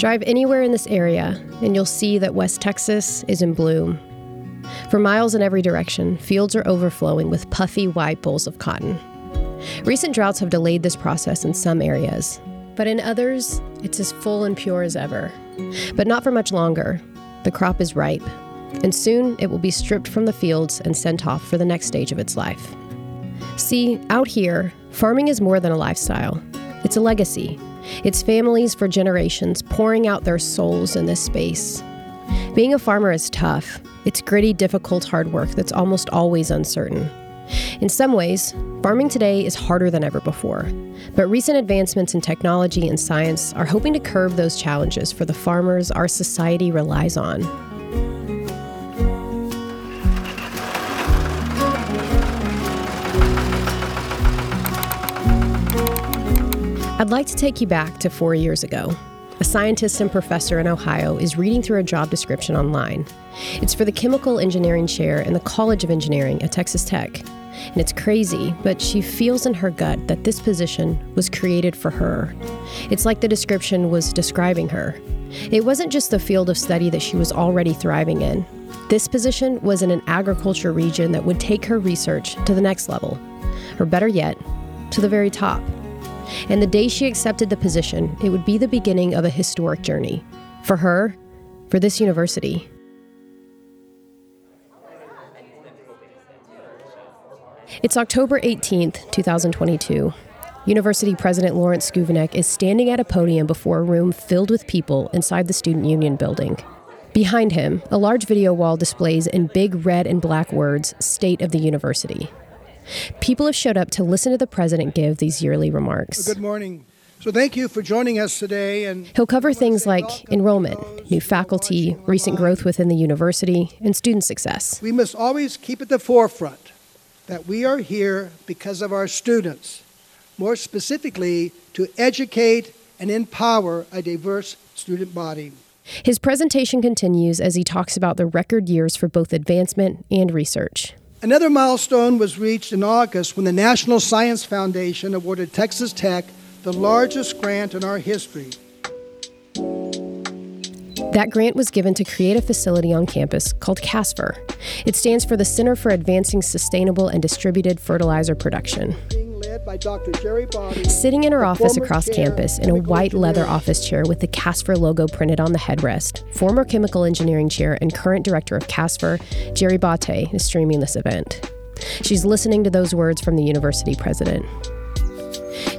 Drive anywhere in this area, and you'll see that West Texas is in bloom. For miles in every direction, fields are overflowing with puffy white bowls of cotton. Recent droughts have delayed this process in some areas, but in others, it's as full and pure as ever. But not for much longer. The crop is ripe, and soon it will be stripped from the fields and sent off for the next stage of its life. See, out here, farming is more than a lifestyle, it's a legacy. It's families for generations pouring out their souls in this space. Being a farmer is tough. It's gritty, difficult, hard work that's almost always uncertain. In some ways, farming today is harder than ever before, but recent advancements in technology and science are hoping to curb those challenges for the farmers our society relies on. I'd like to take you back to four years ago. A scientist and professor in Ohio is reading through a job description online. It's for the chemical engineering chair in the College of Engineering at Texas Tech. And it's crazy, but she feels in her gut that this position was created for her. It's like the description was describing her. It wasn't just the field of study that she was already thriving in. This position was in an agriculture region that would take her research to the next level, or better yet, to the very top. And the day she accepted the position, it would be the beginning of a historic journey. For her, for this university. It's October 18th, 2022. University President Lawrence Schovanec is standing at a podium before a room filled with people inside the Student Union building. Behind him, a large video wall displays in big red and black words State of the University. People have showed up to listen to the president give these yearly remarks. Good morning. So thank you for joining us today. And he'll cover things like enrollment, new faculty, recent growth within the university, and student success. We must always keep at the forefront that we are here because of our students, more specifically to educate and empower a diverse student body. His presentation continues as he talks about the record years for both advancement and research. Another milestone was reached in August when the National Science Foundation awarded Texas Tech the largest grant in our history. That grant was given to create a facility on campus called CASFER. It stands for the Center for Advancing Sustainable and Distributed Fertilizer Production led by Dr. Jerry Botte. Sitting in her office across campus in a white leather office chair with the CASFER logo printed on the headrest, former chemical engineering chair and current director of CASFER, Jerry Botte, is streaming this event. She's listening to those words from the university president.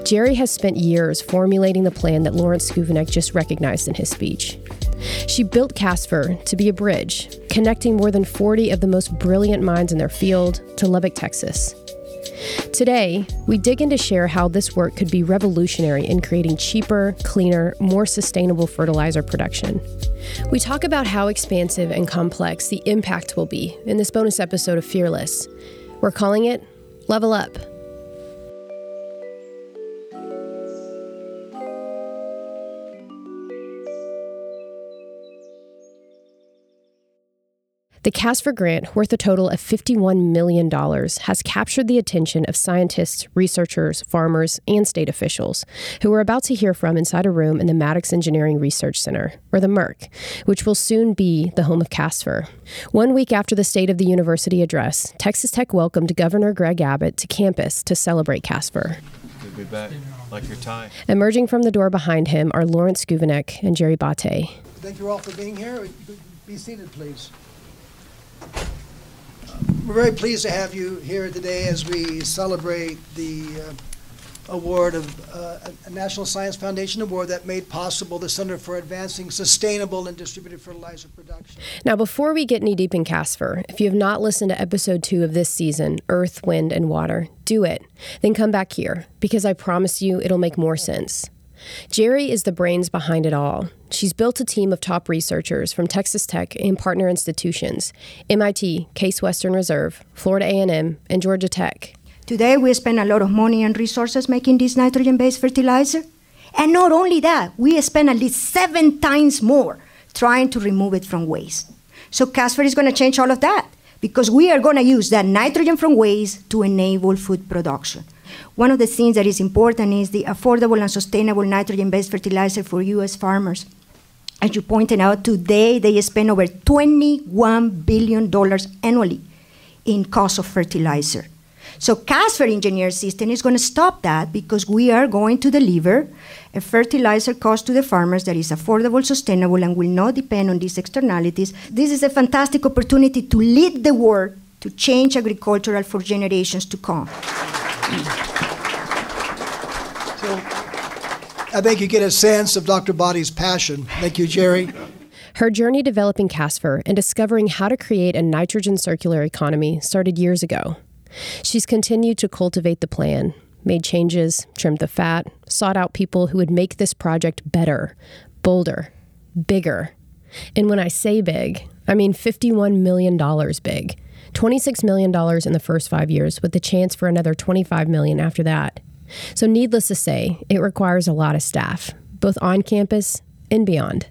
Jerry has spent years formulating the plan that Lawrence Schovanec just recognized in his speech. She built CASFER to be a bridge, connecting more than 40 of the most brilliant minds in their field to Lubbock, Texas. Today, we dig in to share how this work could be revolutionary in creating cheaper, cleaner, more sustainable fertilizer production. We talk about how expansive and complex the impact will be in this bonus episode of Fearless. We're calling it Level Up. The CASFER grant, worth a total of $51 million, has captured the attention of scientists, researchers, farmers, and state officials, who we're about to hear from inside a room in the Maddox Engineering Research Center, or the MERC, which will soon be the home of CASFER. One week after the State of the University address, Texas Tech welcomed Governor Greg Abbott to campus to celebrate CASFER. Good to be back, like your tie. Emerging from the door behind him are Lawrence Schovanec and Jerry Botte. Thank you all for being here. Be seated, please. We're very pleased to have you here today as we celebrate the uh, award of uh, a National Science Foundation award that made possible the Center for Advancing Sustainable and Distributed Fertilizer Production. Now, before we get knee deep in CASFER, if you have not listened to episode two of this season, Earth, Wind, and Water, do it. Then come back here, because I promise you it'll make more sense. Jerry is the brains behind it all. She's built a team of top researchers from Texas Tech and partner institutions, MIT, Case Western Reserve, Florida A&M, and Georgia Tech. Today we spend a lot of money and resources making this nitrogen-based fertilizer. And not only that, we spend at least seven times more trying to remove it from waste. So CASFER is going to change all of that because we are going to use that nitrogen from waste to enable food production. One of the things that is important is the affordable and sustainable nitrogen based fertilizer for U.S. farmers. As you pointed out, today they spend over $21 billion annually in cost of fertilizer. So CASFER Engineered System is going to stop that because we are going to deliver a fertilizer cost to the farmers that is affordable, sustainable, and will not depend on these externalities. This is a fantastic opportunity to lead the world to change agricultural for generations to come. So I think you get a sense of Dr. Botte's passion. Thank you, Jerry. Her journey developing CASFER and discovering how to create a nitrogen circular economy started years ago. She's continued to cultivate the plan, made changes, trimmed the fat, sought out people who would make this project better, bolder, bigger. And when I say big, I mean $51 million big. $26 million in the first five years, with the chance for another 25 million after that. So, needless to say, it requires a lot of staff, both on campus and beyond.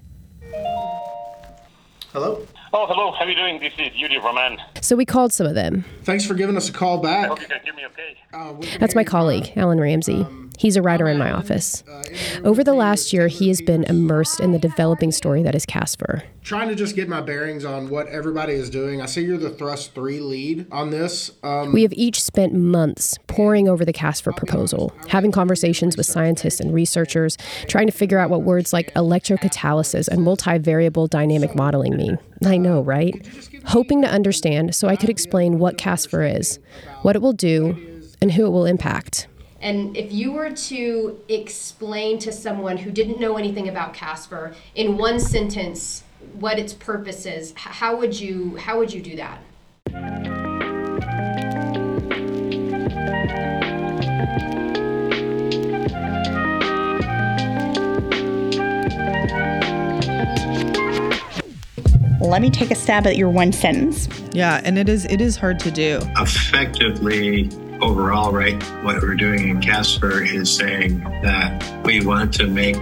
Hello. Oh, hello. How are you doing? This is Yuri Roman. So, we called some of them. Thanks for giving us a call back. Hope you can hear me okay. Uh, That's my colleague, fine. Alan Ramsey. He's a writer in my office. Over the last year, he has been immersed in the developing story that is CASFER. Trying to just get my bearings on what everybody is doing. I see you're the thrust three lead on this. Um, We have each spent months poring over the CASFER proposal, having conversations with scientists and researchers, trying to figure out what words like electrocatalysis and multivariable dynamic modeling mean. I know, right? Hoping to understand so I could explain what CASFER is, what it will do, and who it will impact. And if you were to explain to someone who didn't know anything about CASFER in one sentence what its purpose is, how would you how would you do that? Let me take a stab at your one sentence. Yeah, and it is it is hard to do. effectively overall right what we're doing in CASFER is saying that we want to make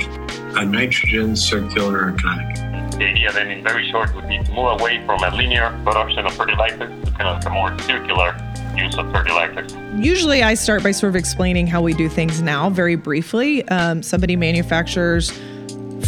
a nitrogen circular economy The idea then, in very short, would be to move away from a linear production of fertilizers to kind of a more circular use of fertilizers. Usually, I start by sort of explaining how we do things now, very briefly. Um, somebody manufactures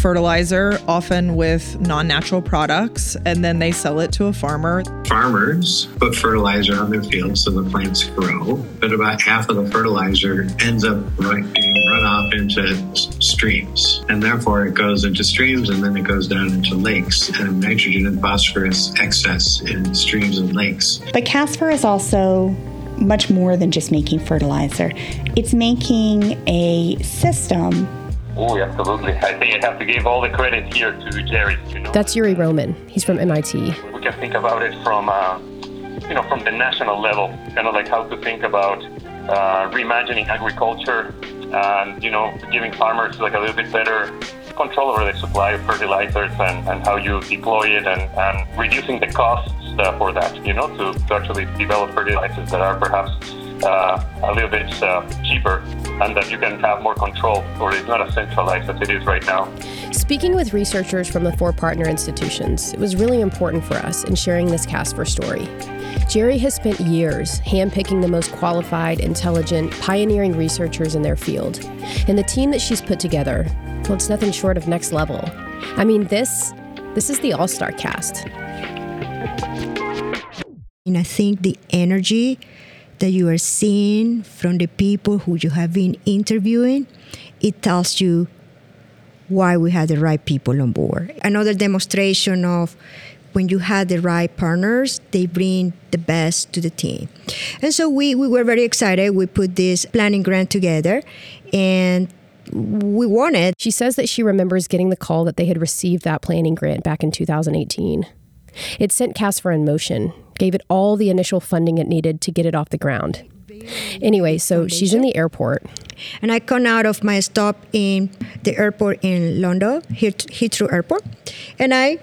fertilizer, often with non-natural products, and then they sell it to a farmer. farmers put fertilizer on their fields so the plants grow but about half of the fertilizer ends up being run off into streams and therefore it goes into streams and then it goes down into lakes and nitrogen and phosphorus excess in streams and lakes But CASFER is also much more than just making fertilizer. It's making a system Oh, absolutely. I think I have to give all the credit here to Jerry. You know, That's Yuri Roman. He's from MIT. we can think about it from, uh, you know, from the national level, kind of like how to think about uh, reimagining agriculture and, you know, giving farmers like a little bit better control over the supply of fertilizers and, and how you deploy it and, and reducing the costs uh, for that, you know, to, to actually develop fertilizers that are perhaps a little bit uh, cheaper and that you can have more control or it's not as centralized as it is right now. Speaking with researchers from the four partner institutions, it was really important for us in sharing this CASFER story. Jerry has spent years handpicking the most qualified, intelligent, pioneering researchers in their field. And the team that she's put together, well, it's nothing short of next level. I mean, this this is the all-star cast. And I think the energy that you are seeing from the people who you have been interviewing, it tells you why we had the right people on board. Another demonstration of when you had the right partners, they bring the best to the team. And so we, we were very excited. We put this planning grant together and we won it. She says that she remembers getting the call that they had received that planning grant back in 2018. It sent CASFER in motion, gave it all the initial funding it needed to get it off the ground. Anyway, so she's in the airport. And I come out of my stop in the airport in London, Heathrow Airport, and I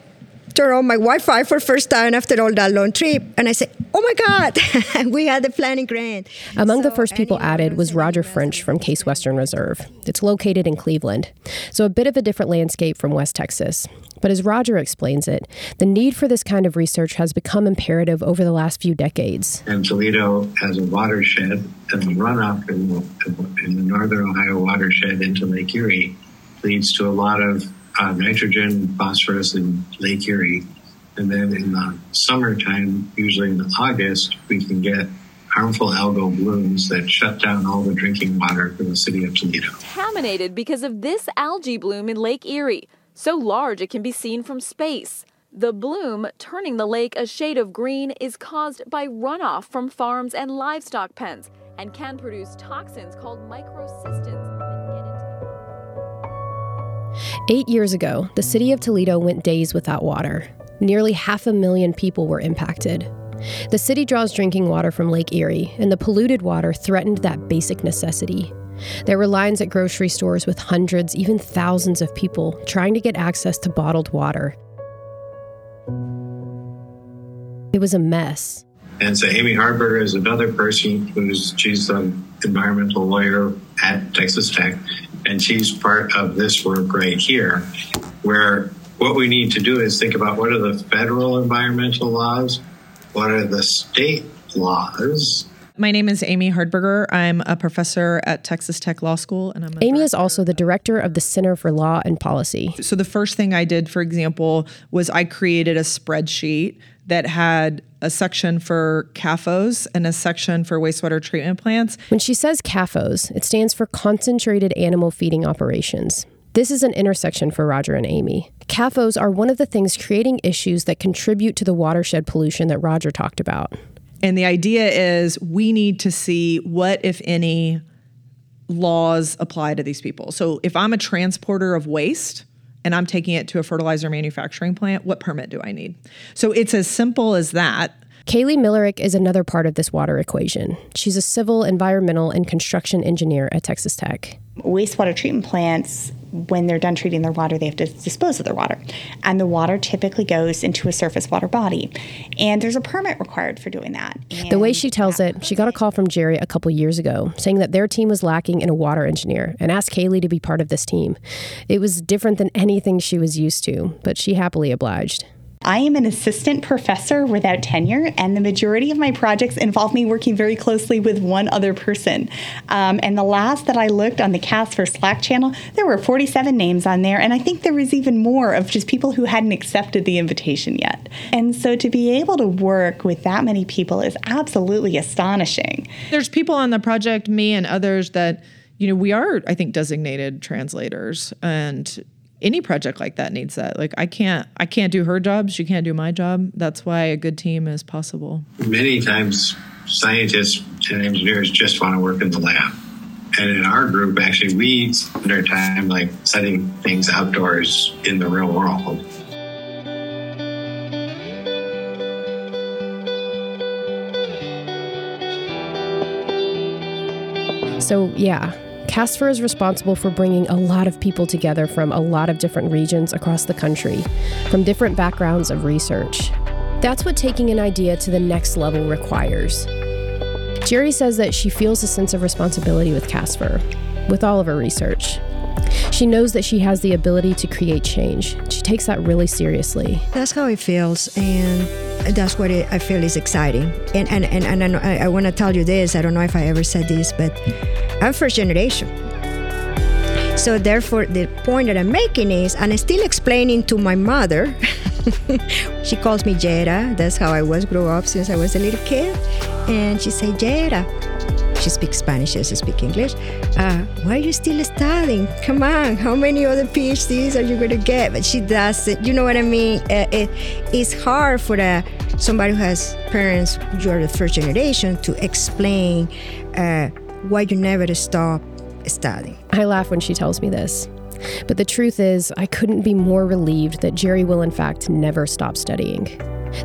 turn on my Wi-Fi for first time after all that long trip, and I say, "Oh my God, we had the planning grant." Among the first people added was Roger French from Case Western Reserve. It's located in Cleveland, so a bit of a different landscape from West Texas. But as Roger explains it, the need for this kind of research has become imperative over the last few decades. and Toledo has a watershed, and the runoff in the, in the northern Ohio watershed into Lake Erie leads to a lot of uh, nitrogen, phosphorus in Lake Erie. And then in the summertime, usually in August, we can get harmful algal blooms that shut down all the drinking water for the city of Toledo. Contaminated because of this algae bloom in Lake Erie, so large it can be seen from space. The bloom, turning the lake a shade of green, is caused by runoff from farms and livestock pens and can produce toxins called microcystins. Eight years ago, the city of Toledo went days without water. Nearly half a million people were impacted. The city draws drinking water from Lake Erie, and the polluted water threatened that basic necessity. There were lines at grocery stores with hundreds, even thousands of people trying to get access to bottled water. It was a mess. And so Amy Hardberger is another person who's she's an environmental lawyer at Texas Tech, and she's part of this work right here, where what we need to do is think about what are the federal environmental laws, what are the state laws. My name is Amy Hardberger. I'm a professor at Texas Tech Law School, and I'm Amy is also the director of the Center for Law and Policy. So the first thing I did, for example, was I created a spreadsheet that had a section for CAFOs and a section for wastewater treatment plants. When she says CAFOs, it stands for Concentrated Animal Feeding Operations. This is an intersection for Roger and Amy. CAFOs are one of the things creating issues that contribute to the watershed pollution that Roger talked about. And the idea is we need to see what, if any, laws apply to these people. So if I'm a transporter of waste, and I'm taking it to a fertilizer manufacturing plant, what permit do I need? So it's as simple as that. Kaylee Millerick is another part of this water equation. She's a civil, environmental, and construction engineer at Texas Tech. Wastewater treatment plants when they're done treating their water, they have to dispose of their water. And the water typically goes into a surface water body. And there's a permit required for doing that. And the way she tells it, she got a call from Jerry a couple years ago saying that their team was lacking in a water engineer and asked Kaylee to be part of this team. It was different than anything she was used to, but she happily obliged. I am an assistant professor without tenure, and the majority of my projects involve me working very closely with one other person. Um, and the last that I looked on the CASFER Slack channel, there were 47 names on there, and I think there was even more of just people who hadn't accepted the invitation yet. And so to be able to work with that many people is absolutely astonishing. There's people on the project, me and others, that you know, we are, I think, designated translators. And any project like that needs that. Like I can't I can't do her job, she can't do my job. That's why a good team is possible. Many times scientists and engineers just want to work in the lab. And in our group actually we spend our time like setting things outdoors in the real world. So, yeah, CASFER is responsible for bringing a lot of people together from a lot of different regions across the country, from different backgrounds of research. That's what taking an idea to the next level requires. Jerry says that she feels a sense of responsibility with CASFER, with all of her research. She knows that she has the ability to create change. She takes that really seriously. That's how it feels, and that's what it, I feel is exciting. And and and, and I, I want to tell you this. I don't know if I ever said this, but I'm first generation. So therefore, the point that I'm making is, and I'm still explaining to my mother. she calls me Jera. That's how I was grew up since I was a little kid. And she say Jera. She speaks Spanish, she speaks English. Uh, why are you still studying? Come on, how many other PhDs are you going to get? But she doesn't. You know what I mean? Uh, it, it's hard for a, somebody who has parents, you're the first generation, to explain uh, why you never stop studying. I laugh when she tells me this. But the truth is, I couldn't be more relieved that Jerry will, in fact, never stop studying.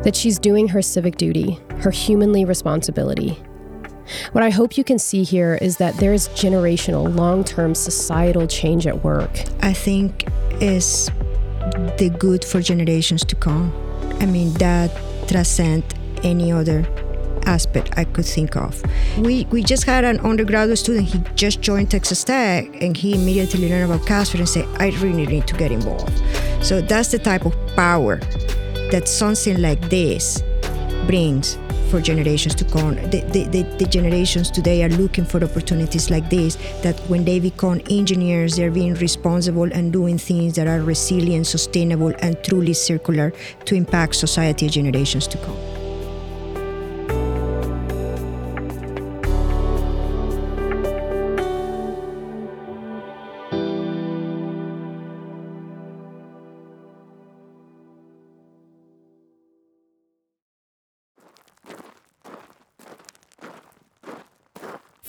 That she's doing her civic duty, her humanly responsibility. What I hope you can see here is that there is generational, long term societal change at work. I think is the good for generations to come. I mean, that transcend any other aspect I could think of. We, we just had an undergraduate student, he just joined Texas Tech, and he immediately learned about CASFER and said, I really need to get involved. So that's the type of power that something like this brings for generations to come. The, the, the, the, generations today are looking for opportunities like this, that when they become engineers, they're being responsible and doing things that are resilient, sustainable, and truly circular to impact society generations to come.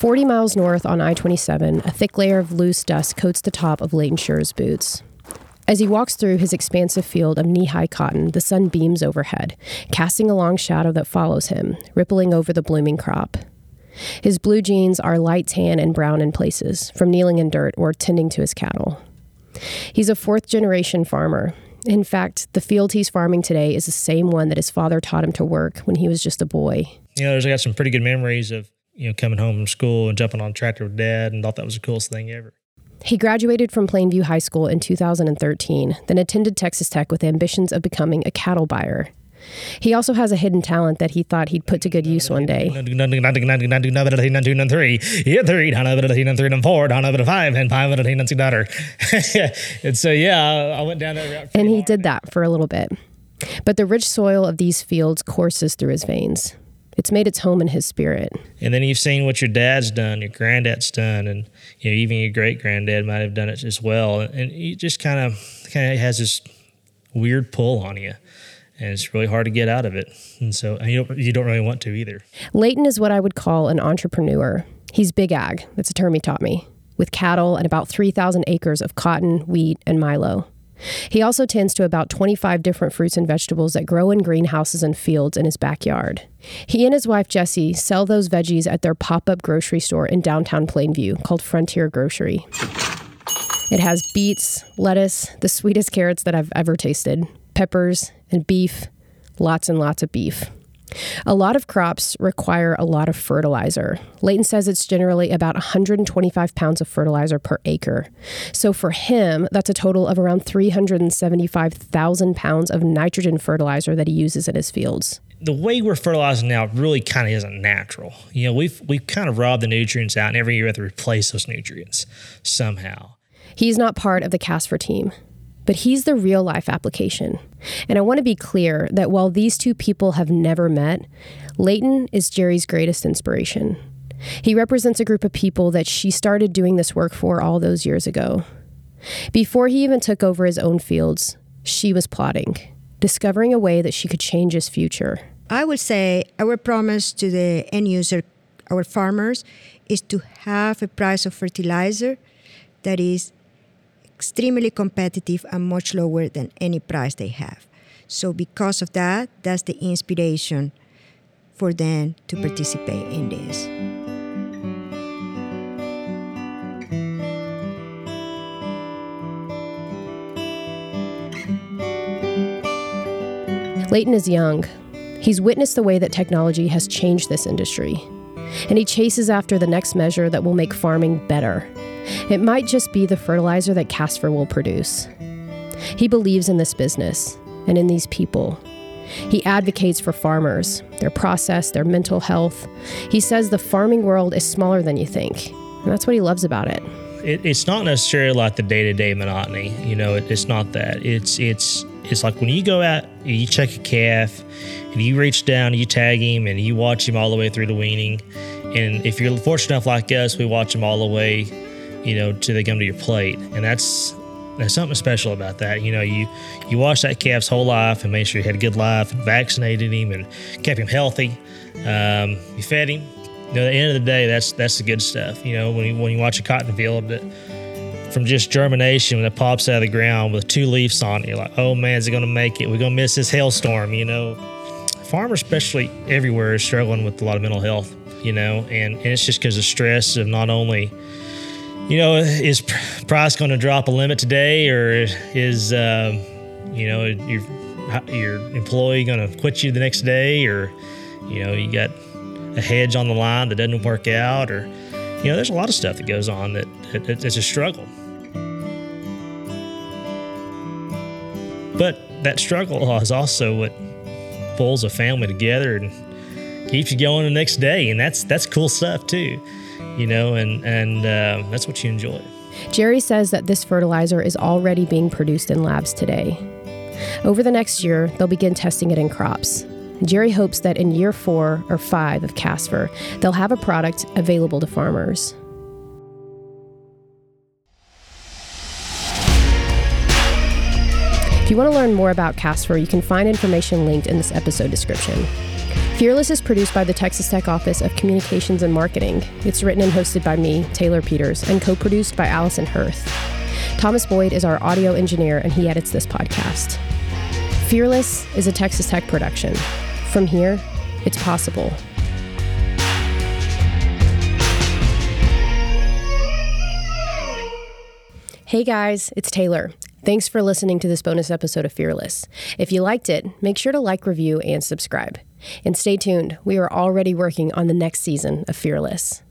40 miles north on I 27, a thick layer of loose dust coats the top of Leighton Scher's boots. As he walks through his expansive field of knee high cotton, the sun beams overhead, casting a long shadow that follows him, rippling over the blooming crop. His blue jeans are light tan and brown in places, from kneeling in dirt or tending to his cattle. He's a fourth generation farmer. In fact, the field he's farming today is the same one that his father taught him to work when he was just a boy. You know, I got some pretty good memories of you know, coming home from school and jumping on a tractor with dad and thought that was the coolest thing ever. He graduated from Plainview High School in 2013, then attended Texas Tech with ambitions of becoming a cattle buyer. He also has a hidden talent that he thought he'd put to good use one day. and so, yeah, I went down there. And he did that for a little bit. But the rich soil of these fields courses through his veins. It's made its home in his spirit. And then you've seen what your dad's done, your granddad's done, and you know even your great granddad might have done it as well. And it just kind of kind of has this weird pull on you, and it's really hard to get out of it. And so and you don't, you don't really want to either. Leighton is what I would call an entrepreneur. He's big ag. That's a term he taught me. With cattle and about 3,000 acres of cotton, wheat, and milo. He also tends to about 25 different fruits and vegetables that grow in greenhouses and fields in his backyard. He and his wife Jessie sell those veggies at their pop up grocery store in downtown Plainview called Frontier Grocery. It has beets, lettuce, the sweetest carrots that I've ever tasted, peppers, and beef, lots and lots of beef. A lot of crops require a lot of fertilizer. Leighton says it's generally about 125 pounds of fertilizer per acre. So for him, that's a total of around 375,000 pounds of nitrogen fertilizer that he uses in his fields the way we're fertilizing now really kind of isn't natural. You know, we've we've kind of robbed the nutrients out, and every year we have to replace those nutrients somehow. He's not part of the CASFER team but he's the real life application. And I want to be clear that while these two people have never met, Leighton is Jerry's greatest inspiration. He represents a group of people that she started doing this work for all those years ago. Before he even took over his own fields, she was plotting, discovering a way that she could change his future. I would say our promise to the end user, our farmers, is to have a price of fertilizer that is extremely competitive and much lower than any price they have. So, because of that, that's the inspiration for them to participate in this. Leighton is young. He's witnessed the way that technology has changed this industry, and he chases after the next measure that will make farming better it might just be the fertilizer that CASFER will produce. He believes in this business and in these people. He advocates for farmers, their process, their mental health. He says the farming world is smaller than you think, and that's what he loves about it. it it's not necessarily like the day-to-day monotony. You know, it, it's not that. It's it's it's like when you go out, you check a calf, and you reach down, you tag him, and you watch him all the way through the weaning. And if you're fortunate enough like us, we watch him all the way you know, till they come to your plate. And that's there's something special about that. You know, you you watch that calf's whole life and made sure he had a good life and vaccinated him and kept him healthy. Um, you fed him. You know, at the end of the day, that's that's the good stuff. You know, when you when you watch a cotton field that from just germination when it pops out of the ground with two leaves on it, you're like, oh man, is it gonna make it? We're gonna miss this hailstorm, you know. Farmers, especially everywhere, are struggling with a lot of mental health, you know, and, and it's just because of stress of not only you know, is price going to drop a limit today, or is uh, you know your your employee going to quit you the next day, or you know you got a hedge on the line that doesn't work out, or you know there's a lot of stuff that goes on that, that it's a struggle. That struggle is also what pulls a family together and keeps you going the next day, and that's that's cool stuff too, you know, and and uh, that's what you enjoy. Jerry says that this fertilizer is already being produced in labs today. Over the next year, they'll begin testing it in crops. Jerry hopes that in year four or five of CASFER, they'll have a product available to farmers. You want to learn more about CASFER, you can find information linked in this episode description. Fearless is produced by the Texas Tech Office of Communications and Marketing. It's written and hosted by me, Taylor Peters, and co produced by Allison Hirth. Thomas Boyd is our audio engineer, and he edits this podcast. Fearless is a Texas Tech production. From here, it's possible. Hey guys, it's Taylor. Thanks for listening to this bonus episode of Fearless. If you liked it, make sure to like, review, and subscribe. And stay tuned, we are already working on the next season of Fearless.